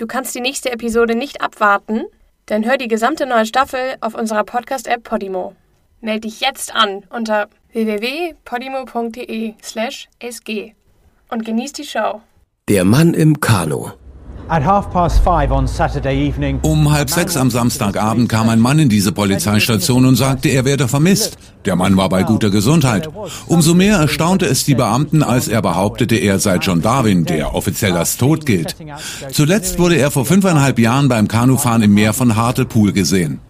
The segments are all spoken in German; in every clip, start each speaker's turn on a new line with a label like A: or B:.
A: Du kannst die nächste Episode nicht abwarten? Dann hör die gesamte neue Staffel auf unserer Podcast-App Podimo. Meld dich jetzt an unter www.podimo.de/sg und genieß die Show.
B: Der Mann im Kanu.
C: Um halb sechs am Samstagabend kam ein Mann in diese Polizeistation und sagte, er werde vermisst. Der Mann war bei guter Gesundheit. Umso mehr erstaunte es die Beamten, als er behauptete, er sei John Darwin, der offiziell als tot gilt. Zuletzt wurde er vor fünfeinhalb Jahren beim Kanufahren im Meer von Hartlepool gesehen.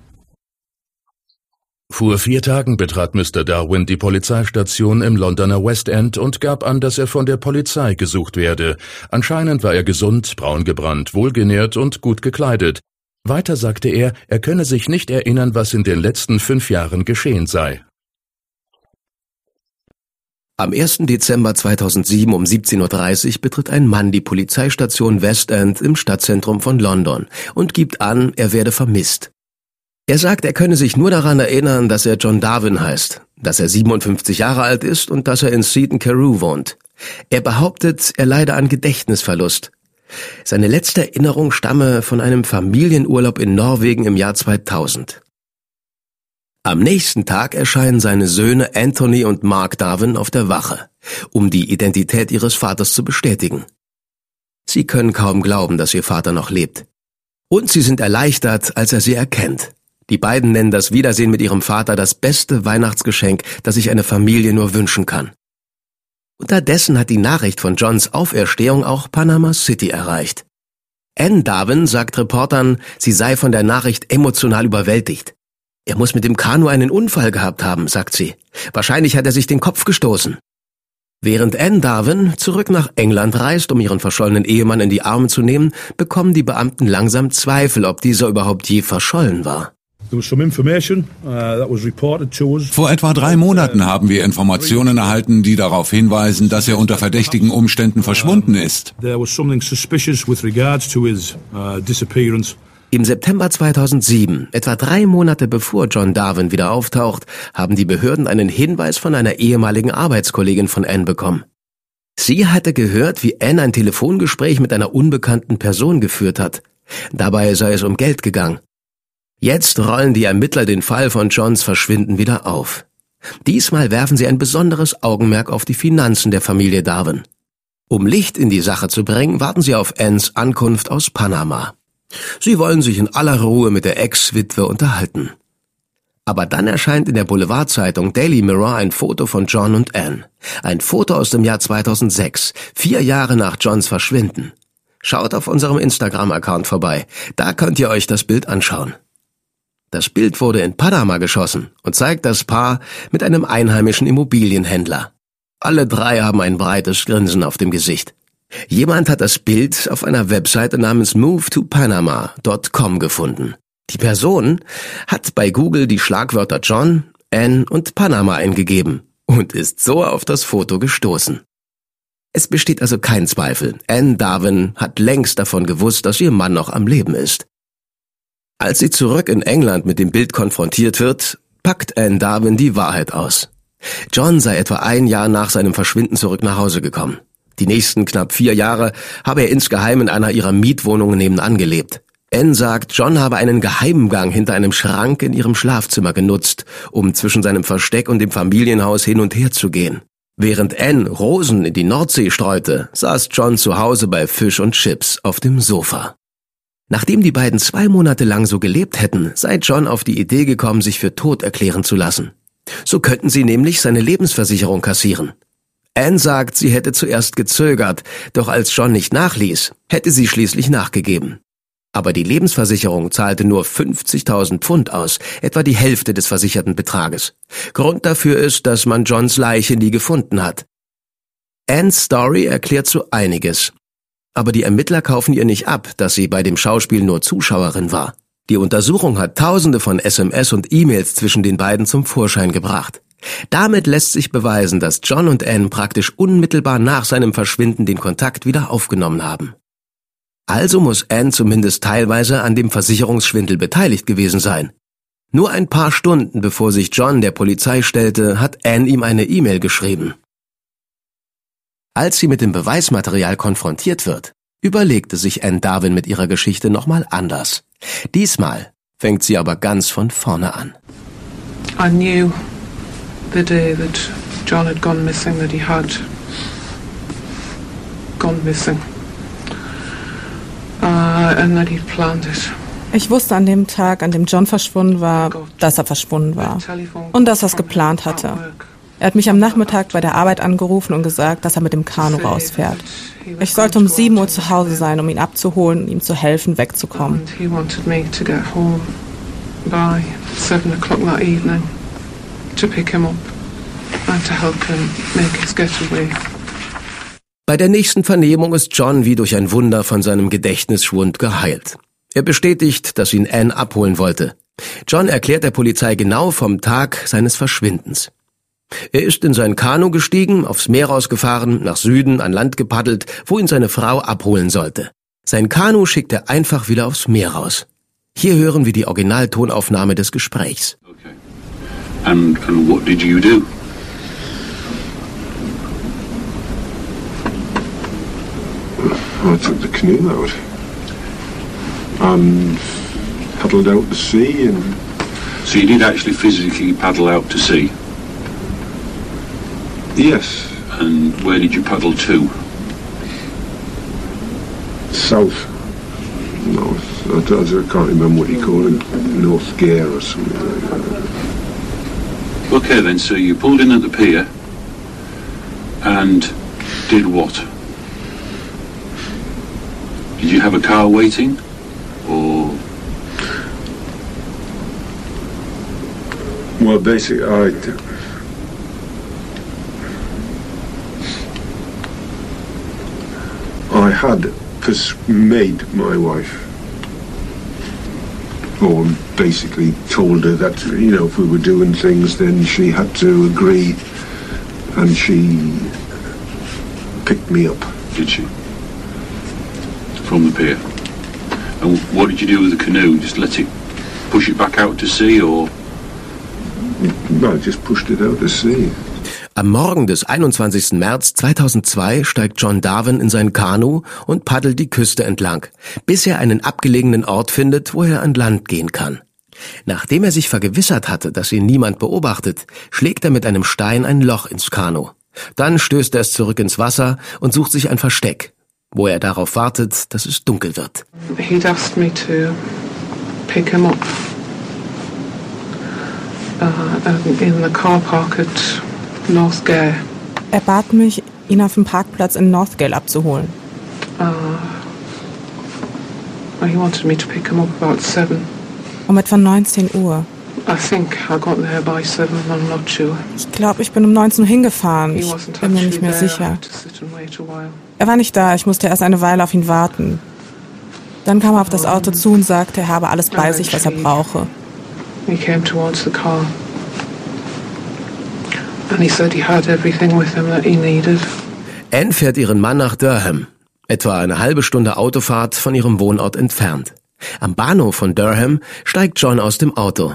D: Vor vier Tagen betrat Mr. Darwin die Polizeistation im Londoner West End und gab an, dass er von der Polizei gesucht werde. Anscheinend war er gesund, braun gebrannt, wohlgenährt und gut gekleidet. Weiter sagte er, er könne sich nicht erinnern, was in den letzten fünf Jahren geschehen sei.
B: Am 1. Dezember 2007 um 17.30 Uhr betritt ein Mann die Polizeistation West End im Stadtzentrum von London und gibt an, er werde vermisst. Er sagt, er könne sich nur daran erinnern, dass er John Darwin heißt, dass er 57 Jahre alt ist und dass er in Seaton Carew wohnt. Er behauptet, er leide an Gedächtnisverlust. Seine letzte Erinnerung stamme von einem Familienurlaub in Norwegen im Jahr 2000. Am nächsten Tag erscheinen seine Söhne Anthony und Mark Darwin auf der Wache, um die Identität ihres Vaters zu bestätigen. Sie können kaum glauben, dass ihr Vater noch lebt. Und sie sind erleichtert, als er sie erkennt. Die beiden nennen das Wiedersehen mit ihrem Vater das beste Weihnachtsgeschenk, das sich eine Familie nur wünschen kann. Unterdessen hat die Nachricht von Johns Auferstehung auch Panama City erreicht. Ann Darwin sagt Reportern, sie sei von der Nachricht emotional überwältigt. Er muss mit dem Kanu einen Unfall gehabt haben, sagt sie. Wahrscheinlich hat er sich den Kopf gestoßen. Während Ann Darwin zurück nach England reist, um ihren verschollenen Ehemann in die Arme zu nehmen, bekommen die Beamten langsam Zweifel, ob dieser überhaupt je verschollen war.
C: Uh, Vor etwa drei Monaten haben wir Informationen erhalten, die darauf hinweisen, dass er unter verdächtigen Umständen verschwunden ist.
B: Uh, Im September 2007, etwa drei Monate bevor John Darwin wieder auftaucht, haben die Behörden einen Hinweis von einer ehemaligen Arbeitskollegin von Anne bekommen. Sie hatte gehört, wie Anne ein Telefongespräch mit einer unbekannten Person geführt hat. Dabei sei es um Geld gegangen. Jetzt rollen die Ermittler den Fall von Johns Verschwinden wieder auf. Diesmal werfen sie ein besonderes Augenmerk auf die Finanzen der Familie Darwin. Um Licht in die Sache zu bringen, warten sie auf Anns Ankunft aus Panama. Sie wollen sich in aller Ruhe mit der Ex-Witwe unterhalten. Aber dann erscheint in der Boulevardzeitung Daily Mirror ein Foto von John und Anne. Ein Foto aus dem Jahr 2006, vier Jahre nach Johns Verschwinden. Schaut auf unserem Instagram-Account vorbei, da könnt ihr euch das Bild anschauen. Das Bild wurde in Panama geschossen und zeigt das Paar mit einem einheimischen Immobilienhändler. Alle drei haben ein breites Grinsen auf dem Gesicht. Jemand hat das Bild auf einer Webseite namens movetopanama.com gefunden. Die Person hat bei Google die Schlagwörter John, Anne und Panama eingegeben und ist so auf das Foto gestoßen. Es besteht also kein Zweifel, Anne Darwin hat längst davon gewusst, dass ihr Mann noch am Leben ist. Als sie zurück in England mit dem Bild konfrontiert wird, packt Anne Darwin die Wahrheit aus. John sei etwa ein Jahr nach seinem Verschwinden zurück nach Hause gekommen. Die nächsten knapp vier Jahre habe er insgeheim in einer ihrer Mietwohnungen nebenan gelebt. Anne sagt, John habe einen Geheimgang hinter einem Schrank in ihrem Schlafzimmer genutzt, um zwischen seinem Versteck und dem Familienhaus hin und her zu gehen. Während Anne Rosen in die Nordsee streute, saß John zu Hause bei Fisch und Chips auf dem Sofa. Nachdem die beiden zwei Monate lang so gelebt hätten, sei John auf die Idee gekommen, sich für tot erklären zu lassen. So könnten sie nämlich seine Lebensversicherung kassieren. Anne sagt, sie hätte zuerst gezögert, doch als John nicht nachließ, hätte sie schließlich nachgegeben. Aber die Lebensversicherung zahlte nur 50.000 Pfund aus, etwa die Hälfte des versicherten Betrages. Grund dafür ist, dass man Johns Leiche nie gefunden hat. Annes Story erklärt so einiges, aber die Ermittler kaufen ihr nicht ab, dass sie bei dem Schauspiel nur Zuschauerin war. Die Untersuchung hat tausende von SMS und E-Mails zwischen den beiden zum Vorschein gebracht. Damit lässt sich beweisen, dass John und Anne praktisch unmittelbar nach seinem Verschwinden den Kontakt wieder aufgenommen haben. Also muss Anne zumindest teilweise an dem Versicherungsschwindel beteiligt gewesen sein. Nur ein paar Stunden bevor sich John der Polizei stellte, hat Anne ihm eine E-Mail geschrieben. Als sie mit dem Beweismaterial konfrontiert wird, überlegte sich Anne Darwin mit ihrer Geschichte nochmal anders. Diesmal fängt sie aber ganz von vorne an.
E: I knew the day that John had gone missing that he had gone missing. Uh, and that he'd planned it.
F: Ich wusste an dem Tag, an dem John verschwunden war, dass er verschwunden war und dass er es geplant hatte. Er hat mich am Nachmittag bei der Arbeit angerufen und gesagt, dass er mit dem Kanu rausfährt. Ich sollte um 7 Uhr zu Hause sein, um ihn abzuholen und ihm zu helfen, wegzukommen.
B: Bei der nächsten Vernehmung ist John wie durch ein Wunder von seinem Gedächtnisschwund geheilt. Er bestätigt, dass ihn Anne abholen wollte. John erklärt der Polizei genau vom Tag seines Verschwindens. Er ist in sein Kanu gestiegen, aufs Meer rausgefahren, nach Süden an Land gepaddelt, wo ihn seine Frau abholen sollte. Sein Kanu schickt er einfach wieder aufs Meer raus. Hier hören wir die Originaltonaufnahme des Gesprächs.
G: Okay. And, and what did you do?
H: I took the canoe out and paddled out to sea and
G: So you did actually physically paddle out to sea?
H: Yes,
G: And where did you paddle to?
H: south. No, I, I can't remember what you call it, North Gare or something like that.
G: Okay then, so you pulled in at the pier and did what? Did you have a car waiting? Or
H: Well, basically, I. I had pers- made my wife, or basically told her that, you know, if we were doing things, then she had to agree, and she picked me up.
G: did she? From the pier. And what did you do with the canoe? Just let it push it back out to sea or
H: No, I just pushed it out to sea.
B: Am Morgen des 21. März 2002 steigt John Darwin in sein Kanu und paddelt die Küste entlang, bis er einen abgelegenen Ort findet, wo er an Land gehen kann. Nachdem er sich vergewissert hatte, dass ihn niemand beobachtet, schlägt er mit einem Stein ein Loch ins Kanu. Dann stößt er es zurück ins Wasser und sucht sich ein Versteck, wo er darauf wartet, dass es dunkel wird.
E: He'd asked me to pick him up uh, in the car park at North Gare.
F: Er bat mich, ihn auf dem Parkplatz in Northgale abzuholen.
E: He wanted me to pick him up about seven.
F: Um etwa 19 Uhr.
E: I think I got there by seven, I'm not sure.
F: Ich glaube, ich bin um 19 Uhr hingefahren. Ich bin mir nicht mehr sicher. Er war nicht da, ich musste erst eine Weile auf ihn warten. Dann kam er auf das Auto zu und sagte, er habe alles bei sich, was er brauche.
E: He came towards the car. And he said he had everything with him that he needed.
B: Anne fährt ihren Mann nach Durham, etwa eine halbe Stunde Autofahrt von ihrem Wohnort entfernt. Am Bahnhof von Durham steigt John aus dem Auto.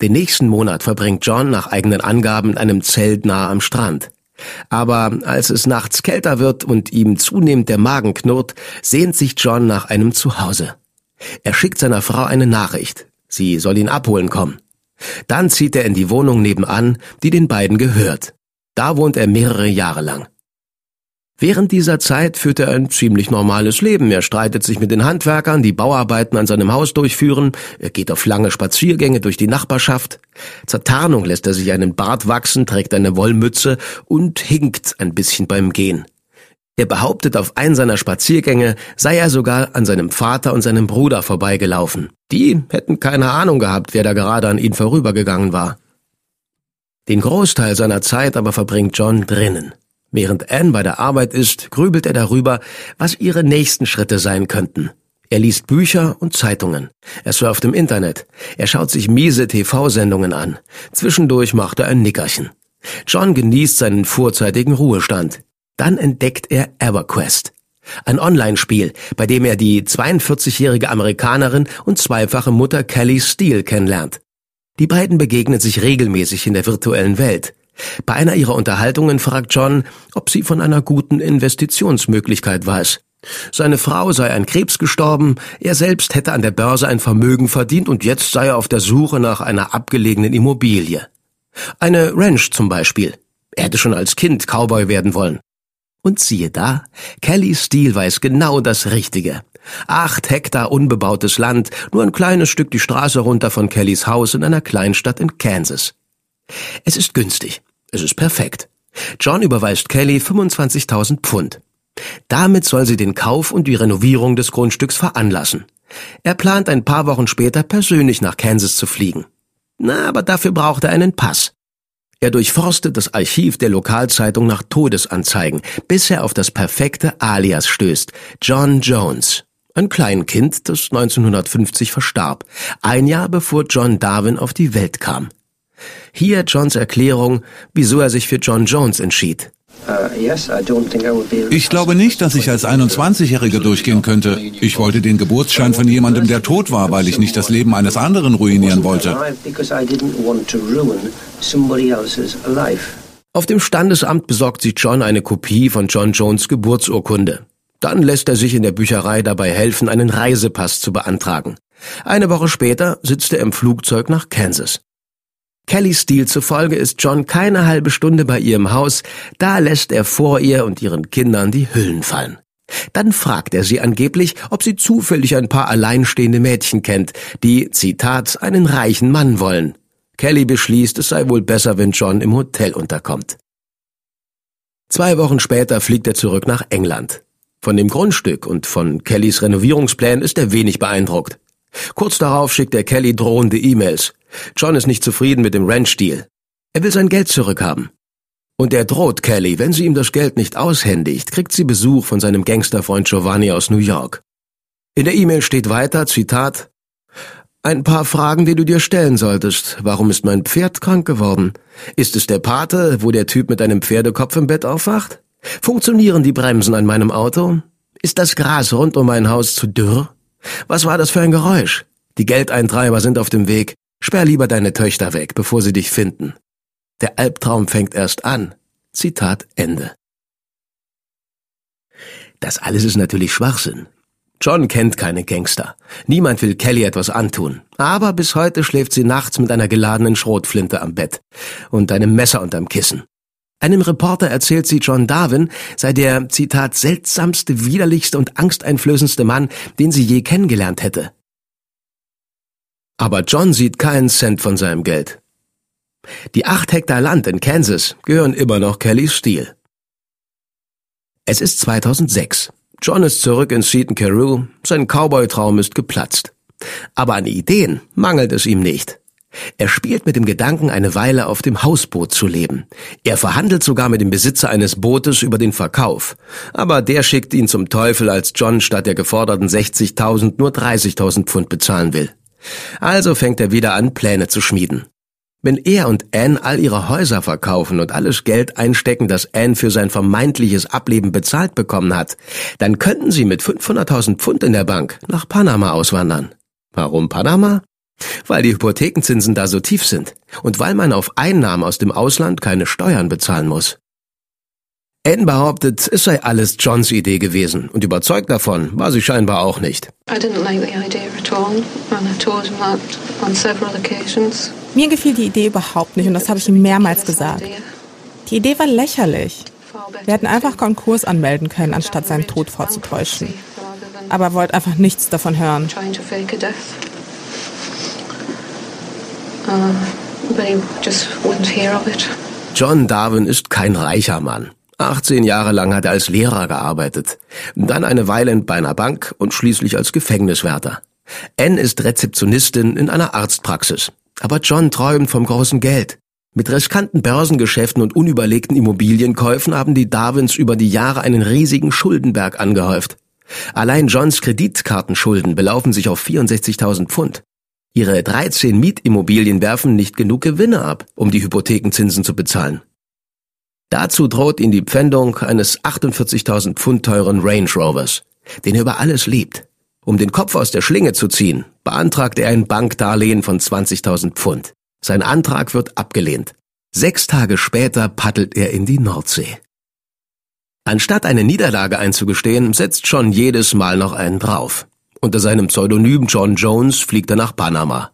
B: Den nächsten Monat verbringt John nach eigenen Angaben in einem Zelt nahe am Strand. Aber als es nachts kälter wird und ihm zunehmend der Magen knurrt, sehnt sich John nach einem Zuhause. Er schickt seiner Frau eine Nachricht. Sie soll ihn abholen kommen. Dann zieht er in die Wohnung nebenan, die den beiden gehört. Da wohnt er mehrere Jahre lang. Während dieser Zeit führt er ein ziemlich normales Leben. Er streitet sich mit den Handwerkern, die Bauarbeiten an seinem Haus durchführen. Er geht auf lange Spaziergänge durch die Nachbarschaft. Zur Tarnung lässt er sich einen Bart wachsen, trägt eine Wollmütze und hinkt ein bisschen beim Gehen. Er behauptet, auf einen seiner Spaziergänge sei er sogar an seinem Vater und seinem Bruder vorbeigelaufen. Die hätten keine Ahnung gehabt, wer da gerade an ihn vorübergegangen war. Den Großteil seiner Zeit aber verbringt John drinnen. Während Anne bei der Arbeit ist, grübelt er darüber, was ihre nächsten Schritte sein könnten. Er liest Bücher und Zeitungen. Er surft im Internet. Er schaut sich miese TV-Sendungen an. Zwischendurch macht er ein Nickerchen. John genießt seinen vorzeitigen Ruhestand. Dann entdeckt er EverQuest. Ein Online-Spiel, bei dem er die 42-jährige Amerikanerin und zweifache Mutter Kelly Steele kennenlernt. Die beiden begegnen sich regelmäßig in der virtuellen Welt. Bei einer ihrer Unterhaltungen fragt John, ob sie von einer guten Investitionsmöglichkeit weiß. Seine Frau sei an Krebs gestorben, er selbst hätte an der Börse ein Vermögen verdient und jetzt sei er auf der Suche nach einer abgelegenen Immobilie. Eine Ranch zum Beispiel. Er hätte schon als Kind Cowboy werden wollen. Und siehe da, Kelly Steele weiß genau das Richtige. Acht Hektar unbebautes Land, nur ein kleines Stück die Straße runter von Kellys Haus in einer Kleinstadt in Kansas. Es ist günstig. Es ist perfekt. John überweist Kelly 25.000 Pfund. Damit soll sie den Kauf und die Renovierung des Grundstücks veranlassen. Er plant ein paar Wochen später persönlich nach Kansas zu fliegen. Na, aber dafür braucht er einen Pass. Er durchforstet das Archiv der Lokalzeitung nach Todesanzeigen, bis er auf das perfekte Alias stößt, John Jones. Ein Kleinkind, das 1950 verstarb, ein Jahr bevor John Darwin auf die Welt kam. Hier Johns Erklärung, wieso er sich für John Jones entschied.
C: Ich glaube nicht, dass ich als 21-Jähriger durchgehen könnte. Ich wollte den Geburtsschein von jemandem, der tot war, weil ich nicht das Leben eines anderen ruinieren wollte.
B: Auf dem Standesamt besorgt sich John eine Kopie von John Jones Geburtsurkunde. Dann lässt er sich in der Bücherei dabei helfen, einen Reisepass zu beantragen. Eine Woche später sitzt er im Flugzeug nach Kansas. Kelly Steele zufolge ist John keine halbe Stunde bei ihr im Haus, da lässt er vor ihr und ihren Kindern die Hüllen fallen. Dann fragt er sie angeblich, ob sie zufällig ein paar alleinstehende Mädchen kennt, die, Zitat, einen reichen Mann wollen. Kelly beschließt, es sei wohl besser, wenn John im Hotel unterkommt. Zwei Wochen später fliegt er zurück nach England. Von dem Grundstück und von Kellys Renovierungsplänen ist er wenig beeindruckt. Kurz darauf schickt er Kelly drohende E-Mails. John ist nicht zufrieden mit dem Ranch-Deal. Er will sein Geld zurückhaben. Und er droht Kelly, wenn sie ihm das Geld nicht aushändigt, kriegt sie Besuch von seinem Gangsterfreund Giovanni aus New York. In der E-Mail steht weiter, Zitat, ein paar Fragen, die du dir stellen solltest. Warum ist mein Pferd krank geworden? Ist es der Pate, wo der Typ mit einem Pferdekopf im Bett aufwacht? Funktionieren die Bremsen an meinem Auto? Ist das Gras rund um mein Haus zu dürr? Was war das für ein Geräusch? Die Geldeintreiber sind auf dem Weg. Sperr lieber deine Töchter weg, bevor sie dich finden. Der Albtraum fängt erst an. Zitat Ende. Das alles ist natürlich Schwachsinn. John kennt keine Gangster. Niemand will Kelly etwas antun. Aber bis heute schläft sie nachts mit einer geladenen Schrotflinte am Bett und einem Messer unterm Kissen. Einem Reporter erzählt sie, John Darwin sei der, Zitat, seltsamste, widerlichste und angsteinflößendste Mann, den sie je kennengelernt hätte. Aber John sieht keinen Cent von seinem Geld. Die acht Hektar Land in Kansas gehören immer noch Kelly Steele. Es ist 2006. John ist zurück in Seaton Carew, sein Cowboy-Traum ist geplatzt. Aber an Ideen mangelt es ihm nicht. Er spielt mit dem Gedanken, eine Weile auf dem Hausboot zu leben. Er verhandelt sogar mit dem Besitzer eines Bootes über den Verkauf. Aber der schickt ihn zum Teufel, als John statt der geforderten 60.000 nur 30.000 Pfund bezahlen will. Also fängt er wieder an, Pläne zu schmieden. Wenn er und Anne all ihre Häuser verkaufen und alles Geld einstecken, das Anne für sein vermeintliches Ableben bezahlt bekommen hat, dann könnten sie mit 500.000 Pfund in der Bank nach Panama auswandern. Warum Panama? Weil die Hypothekenzinsen da so tief sind und weil man auf Einnahmen aus dem Ausland keine Steuern bezahlen muss. Anne behauptet, es sei alles Johns Idee gewesen und überzeugt davon war sie scheinbar auch nicht.
F: Mir gefiel die Idee überhaupt nicht und das habe ich ihm mehrmals gesagt. Die Idee war lächerlich. Wir hätten einfach Konkurs anmelden können, anstatt seinen Tod vorzutäuschen. Aber er wollte einfach nichts davon hören.
B: John Darwin ist kein reicher Mann. 18 Jahre lang hat er als Lehrer gearbeitet, dann eine Weile bei einer Bank und schließlich als Gefängniswärter. Anne ist Rezeptionistin in einer Arztpraxis. Aber John träumt vom großen Geld. Mit riskanten Börsengeschäften und unüberlegten Immobilienkäufen haben die Darwins über die Jahre einen riesigen Schuldenberg angehäuft. Allein Johns Kreditkartenschulden belaufen sich auf 64.000 Pfund. Ihre 13 Mietimmobilien werfen nicht genug Gewinne ab, um die Hypothekenzinsen zu bezahlen. Dazu droht ihn die Pfändung eines 48.000 Pfund teuren Range Rovers, den er über alles liebt. Um den Kopf aus der Schlinge zu ziehen, beantragt er ein Bankdarlehen von 20.000 Pfund. Sein Antrag wird abgelehnt. Sechs Tage später paddelt er in die Nordsee. Anstatt eine Niederlage einzugestehen, setzt John jedes Mal noch einen drauf. Unter seinem Pseudonym John Jones fliegt er nach Panama.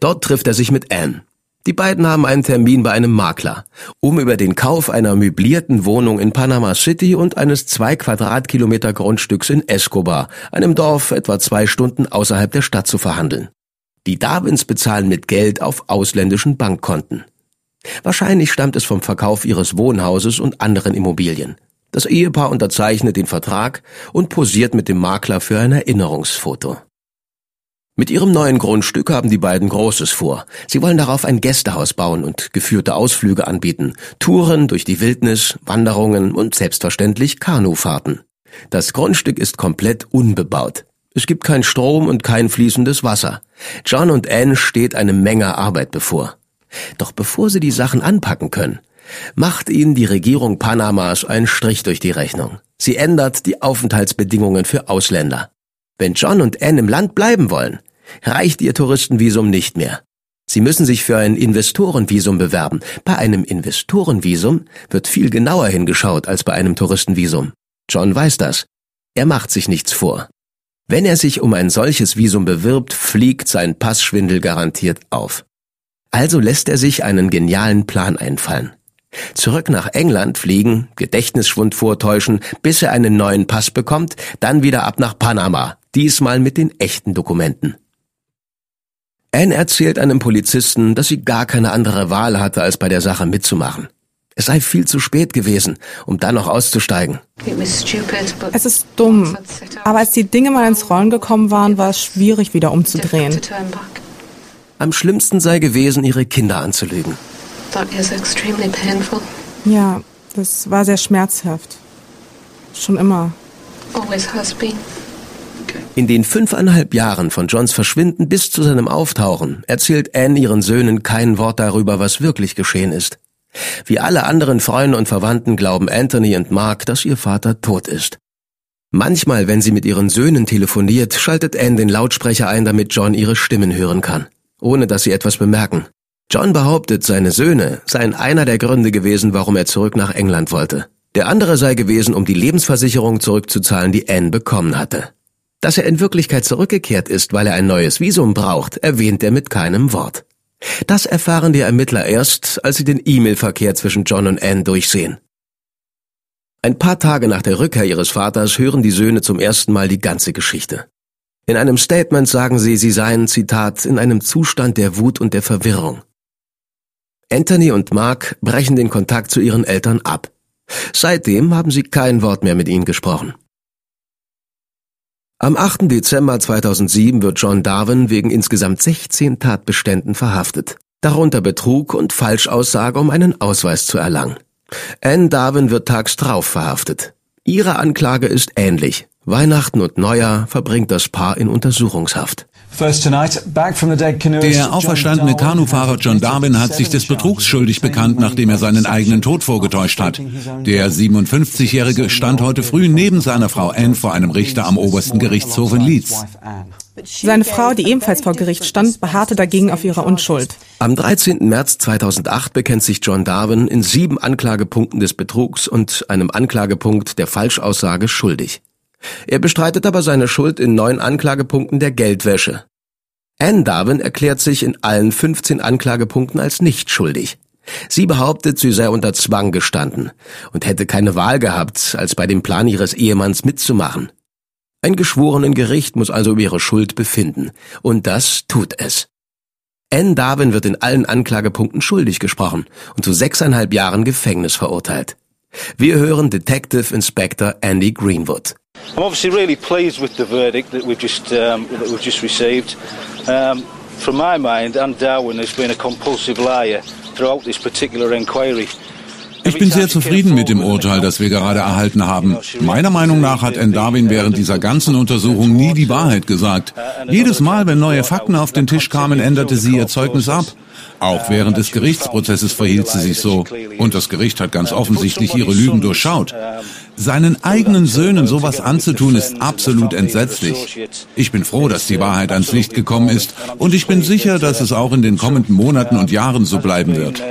B: Dort trifft er sich mit Anne. Die beiden haben einen Termin bei einem Makler, um über den Kauf einer möblierten Wohnung in Panama City und eines zwei Quadratkilometer Grundstücks in Escobar, einem Dorf etwa zwei Stunden außerhalb der Stadt, zu verhandeln. Die Darwins bezahlen mit Geld auf ausländischen Bankkonten. Wahrscheinlich stammt es vom Verkauf ihres Wohnhauses und anderen Immobilien. Das Ehepaar unterzeichnet den Vertrag und posiert mit dem Makler für ein Erinnerungsfoto. Mit ihrem neuen Grundstück haben die beiden Großes vor. Sie wollen darauf ein Gästehaus bauen und geführte Ausflüge anbieten, Touren durch die Wildnis, Wanderungen und selbstverständlich Kanufahrten. Das Grundstück ist komplett unbebaut. Es gibt kein Strom und kein fließendes Wasser. John und Anne steht eine Menge Arbeit bevor. Doch bevor sie die Sachen anpacken können, macht ihnen die Regierung Panamas einen Strich durch die Rechnung. Sie ändert die Aufenthaltsbedingungen für Ausländer. Wenn John und Anne im Land bleiben wollen, reicht ihr Touristenvisum nicht mehr. Sie müssen sich für ein Investorenvisum bewerben. Bei einem Investorenvisum wird viel genauer hingeschaut als bei einem Touristenvisum. John weiß das. Er macht sich nichts vor. Wenn er sich um ein solches Visum bewirbt, fliegt sein Passschwindel garantiert auf. Also lässt er sich einen genialen Plan einfallen. Zurück nach England fliegen, Gedächtnisschwund vortäuschen, bis er einen neuen Pass bekommt, dann wieder ab nach Panama, diesmal mit den echten Dokumenten. Anne erzählt einem Polizisten, dass sie gar keine andere Wahl hatte, als bei der Sache mitzumachen. Es sei viel zu spät gewesen, um dann noch auszusteigen.
F: Es ist dumm, aber als die Dinge mal ins Rollen gekommen waren, war es schwierig, wieder umzudrehen.
B: Am schlimmsten sei gewesen, ihre Kinder anzulügen.
F: Ja, das war sehr schmerzhaft. Schon immer.
B: In den fünfeinhalb Jahren von Johns Verschwinden bis zu seinem Auftauchen erzählt Anne ihren Söhnen kein Wort darüber, was wirklich geschehen ist. Wie alle anderen Freunde und Verwandten glauben Anthony und Mark, dass ihr Vater tot ist. Manchmal, wenn sie mit ihren Söhnen telefoniert, schaltet Anne den Lautsprecher ein, damit John ihre Stimmen hören kann, ohne dass sie etwas bemerken. John behauptet, seine Söhne seien einer der Gründe gewesen, warum er zurück nach England wollte. Der andere sei gewesen, um die Lebensversicherung zurückzuzahlen, die Anne bekommen hatte. Dass er in Wirklichkeit zurückgekehrt ist, weil er ein neues Visum braucht, erwähnt er mit keinem Wort. Das erfahren die Ermittler erst, als sie den E-Mail-Verkehr zwischen John und Anne durchsehen. Ein paar Tage nach der Rückkehr ihres Vaters hören die Söhne zum ersten Mal die ganze Geschichte. In einem Statement sagen sie, sie seien, Zitat, in einem Zustand der Wut und der Verwirrung. Anthony und Mark brechen den Kontakt zu ihren Eltern ab. Seitdem haben sie kein Wort mehr mit ihnen gesprochen. Am 8. Dezember 2007 wird John Darwin wegen insgesamt 16 Tatbeständen verhaftet, darunter Betrug und Falschaussage, um einen Ausweis zu erlangen. Anne Darwin wird tags drauf verhaftet. Ihre Anklage ist ähnlich. Weihnachten und Neujahr verbringt das Paar in Untersuchungshaft.
C: Der auferstandene Kanufahrer John Darwin hat sich des Betrugs schuldig bekannt, nachdem er seinen eigenen Tod vorgetäuscht hat. Der 57-Jährige stand heute früh neben seiner Frau Anne vor einem Richter am obersten Gerichtshof in Leeds.
F: Seine Frau, die ebenfalls vor Gericht stand, beharrte dagegen auf ihrer Unschuld.
B: Am 13. März 2008 bekennt sich John Darwin in sieben Anklagepunkten des Betrugs und einem Anklagepunkt der Falschaussage schuldig. Er bestreitet aber seine Schuld in neun Anklagepunkten der Geldwäsche. Anne Darwin erklärt sich in allen 15 Anklagepunkten als nicht schuldig. Sie behauptet, sie sei unter Zwang gestanden und hätte keine Wahl gehabt, als bei dem Plan ihres Ehemanns mitzumachen. Ein geschworenen Gericht muss also über ihre Schuld befinden, und das tut es. Anne Darwin wird in allen Anklagepunkten schuldig gesprochen und zu sechseinhalb Jahren Gefängnis verurteilt. Wir hören Detective Inspector Andy Greenwood.
I: I'm obviously really pleased with the verdict that we've just um, that we've just received. Um, from my mind, Anne Darwin has been a compulsive liar throughout this particular inquiry.
C: Ich bin sehr zufrieden mit dem Urteil, das wir gerade erhalten haben. Meiner Meinung nach hat Anne Darwin während dieser ganzen Untersuchung nie die Wahrheit gesagt. Jedes Mal, wenn neue Fakten auf den Tisch kamen, änderte sie ihr Zeugnis ab. Auch während des Gerichtsprozesses verhielt sie sich so. Und das Gericht hat ganz offensichtlich ihre Lügen durchschaut. Seinen eigenen Söhnen sowas anzutun, ist absolut entsetzlich. Ich bin froh, dass die Wahrheit ans Licht gekommen ist. Und ich bin sicher, dass es auch in den kommenden Monaten und Jahren so bleiben wird.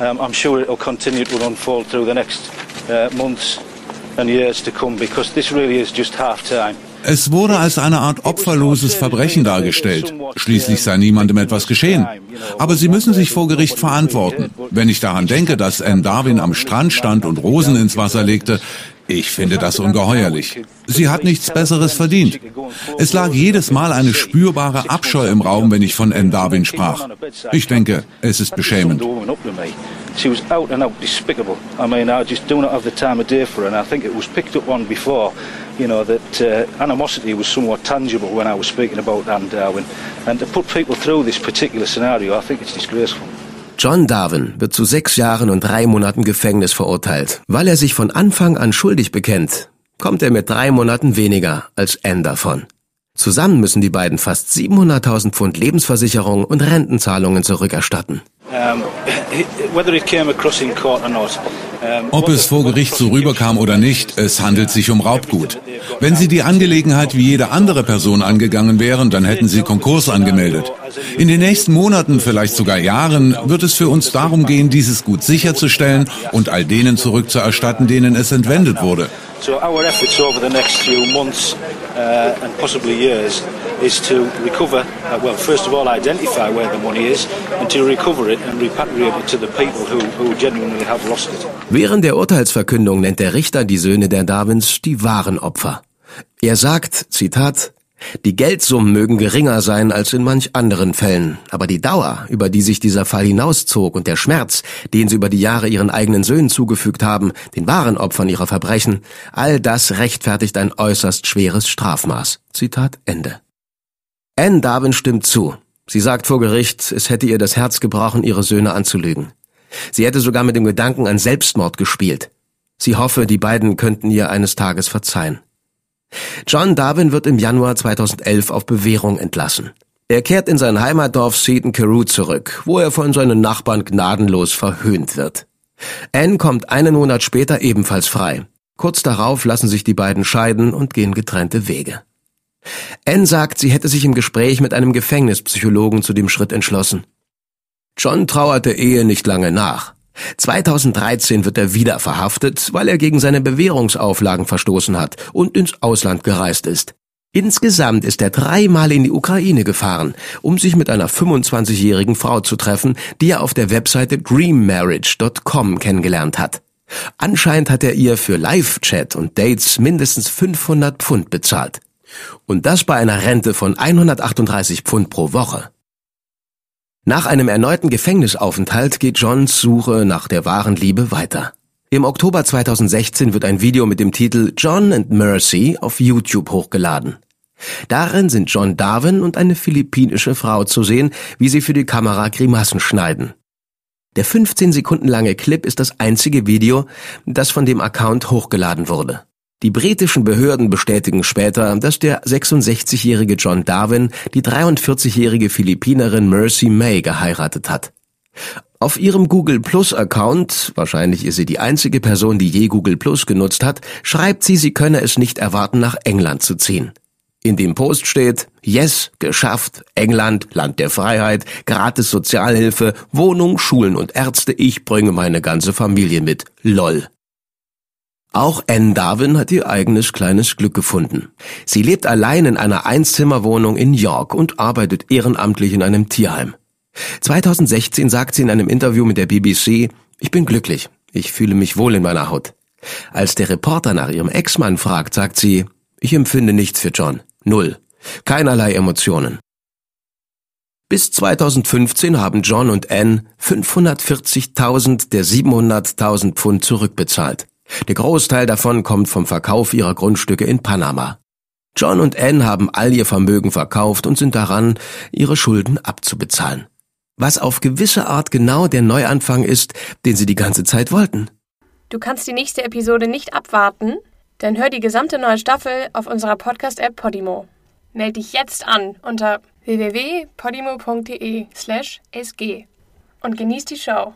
I: Um, I'm sure it will continue to unfold through the next uh, months and years to come because this really is just half time.
C: Es wurde als eine Art opferloses Verbrechen dargestellt. Schließlich sei niemandem etwas geschehen. Aber sie müssen sich vor Gericht verantworten. Wenn ich daran denke, dass Anne Darwin am Strand stand und Rosen ins Wasser legte, ich finde das ungeheuerlich. Sie hat nichts Besseres verdient. Es lag jedes Mal eine spürbare Abscheu im Raum, wenn ich von Anne Darwin sprach. Ich denke, es ist beschämend.
I: She was out and out despicable. I mean, I just do not have the time of day for her, and I think it was picked up on before, you know, that uh, animosity was somewhat tangible when I was speaking about Anne Darwin. And to put people through this particular scenario, I think it's disgraceful.
B: John Darwin wird zu sechs Jahren und drei Monaten Gefängnis verurteilt. Weil er sich von Anfang an schuldig bekennt, kommt er mit drei Monaten weniger als Anne davon. Zusammen müssen die beiden fast 700.000 Pfund Lebensversicherung und Rentenzahlungen zurückerstatten.
C: Ob es vor Gericht so rüberkam oder nicht, es handelt sich um Raubgut. Wenn Sie die Angelegenheit wie jede andere Person angegangen wären, dann hätten Sie Konkurs angemeldet. In den nächsten Monaten, vielleicht sogar Jahren, wird es für uns darum gehen, dieses Gut sicherzustellen und all denen zurückzuerstatten, denen es entwendet wurde.
I: So our efforts over the next few months uh, and possibly years is to recover, uh, well, first of all, identify where the money is
B: Während der Urteilsverkündung nennt der Richter die Söhne der Darwins die wahren Opfer. Er sagt, Zitat, die Geldsummen mögen geringer sein als in manch anderen Fällen, aber die Dauer, über die sich dieser Fall hinauszog und der Schmerz, den sie über die Jahre ihren eigenen Söhnen zugefügt haben, den wahren Opfern ihrer Verbrechen, all das rechtfertigt ein äußerst schweres Strafmaß. Zitat Ende. Anne Darwin stimmt zu. Sie sagt vor Gericht, es hätte ihr das Herz gebrochen, ihre Söhne anzulügen. Sie hätte sogar mit dem Gedanken an Selbstmord gespielt. Sie hoffe, die beiden könnten ihr eines Tages verzeihen. John Darwin wird im Januar 2011 auf Bewährung entlassen. Er kehrt in sein Heimatdorf Seaton Carew zurück, wo er von seinen Nachbarn gnadenlos verhöhnt wird. Anne kommt einen Monat später ebenfalls frei. Kurz darauf lassen sich die beiden scheiden und gehen getrennte Wege. Anne sagt, sie hätte sich im Gespräch mit einem Gefängnispsychologen zu dem Schritt entschlossen. John trauerte Ehe nicht lange nach. 2013 wird er wieder verhaftet, weil er gegen seine Bewährungsauflagen verstoßen hat und ins Ausland gereist ist. Insgesamt ist er dreimal in die Ukraine gefahren, um sich mit einer 25-jährigen Frau zu treffen, die er auf der Webseite dreammarriage.com kennengelernt hat. Anscheinend hat er ihr für Live-Chat und Dates mindestens 500 Pfund bezahlt. Und das bei einer Rente von 138 Pfund pro Woche. Nach einem erneuten Gefängnisaufenthalt geht Johns Suche nach der wahren Liebe weiter. Im Oktober 2016 wird ein Video mit dem Titel John and Mercy auf YouTube hochgeladen. Darin sind John Darwin und eine philippinische Frau zu sehen, wie sie für die Kamera Grimassen schneiden. Der 15 Sekunden lange Clip ist das einzige Video, das von dem Account hochgeladen wurde. Die britischen Behörden bestätigen später, dass der 66-jährige John Darwin die 43-jährige Philippinerin Mercy May geheiratet hat. Auf ihrem Google Plus Account, wahrscheinlich ist sie die einzige Person, die je Google Plus genutzt hat, schreibt sie, sie könne es nicht erwarten, nach England zu ziehen. In dem Post steht, yes, geschafft, England, Land der Freiheit, gratis Sozialhilfe, Wohnung, Schulen und Ärzte, ich bringe meine ganze Familie mit, lol. Auch Anne Darwin hat ihr eigenes kleines Glück gefunden. Sie lebt allein in einer Einzimmerwohnung in York und arbeitet ehrenamtlich in einem Tierheim. 2016 sagt sie in einem Interview mit der BBC, ich bin glücklich, ich fühle mich wohl in meiner Haut. Als der Reporter nach ihrem Ex-Mann fragt, sagt sie, ich empfinde nichts für John. Null. Keinerlei Emotionen. Bis 2015 haben John und Anne 540.000 der 700.000 Pfund zurückbezahlt. Der Großteil davon kommt vom Verkauf ihrer Grundstücke in Panama. John und Anne haben all ihr Vermögen verkauft und sind daran, ihre Schulden abzubezahlen. Was auf gewisse Art genau der Neuanfang ist, den sie die ganze Zeit wollten.
A: Du kannst die nächste Episode nicht abwarten? Dann hör die gesamte neue Staffel auf unserer Podcast-App Podimo. Meld dich jetzt an unter www.podimo.de slash sg und genieß die Show.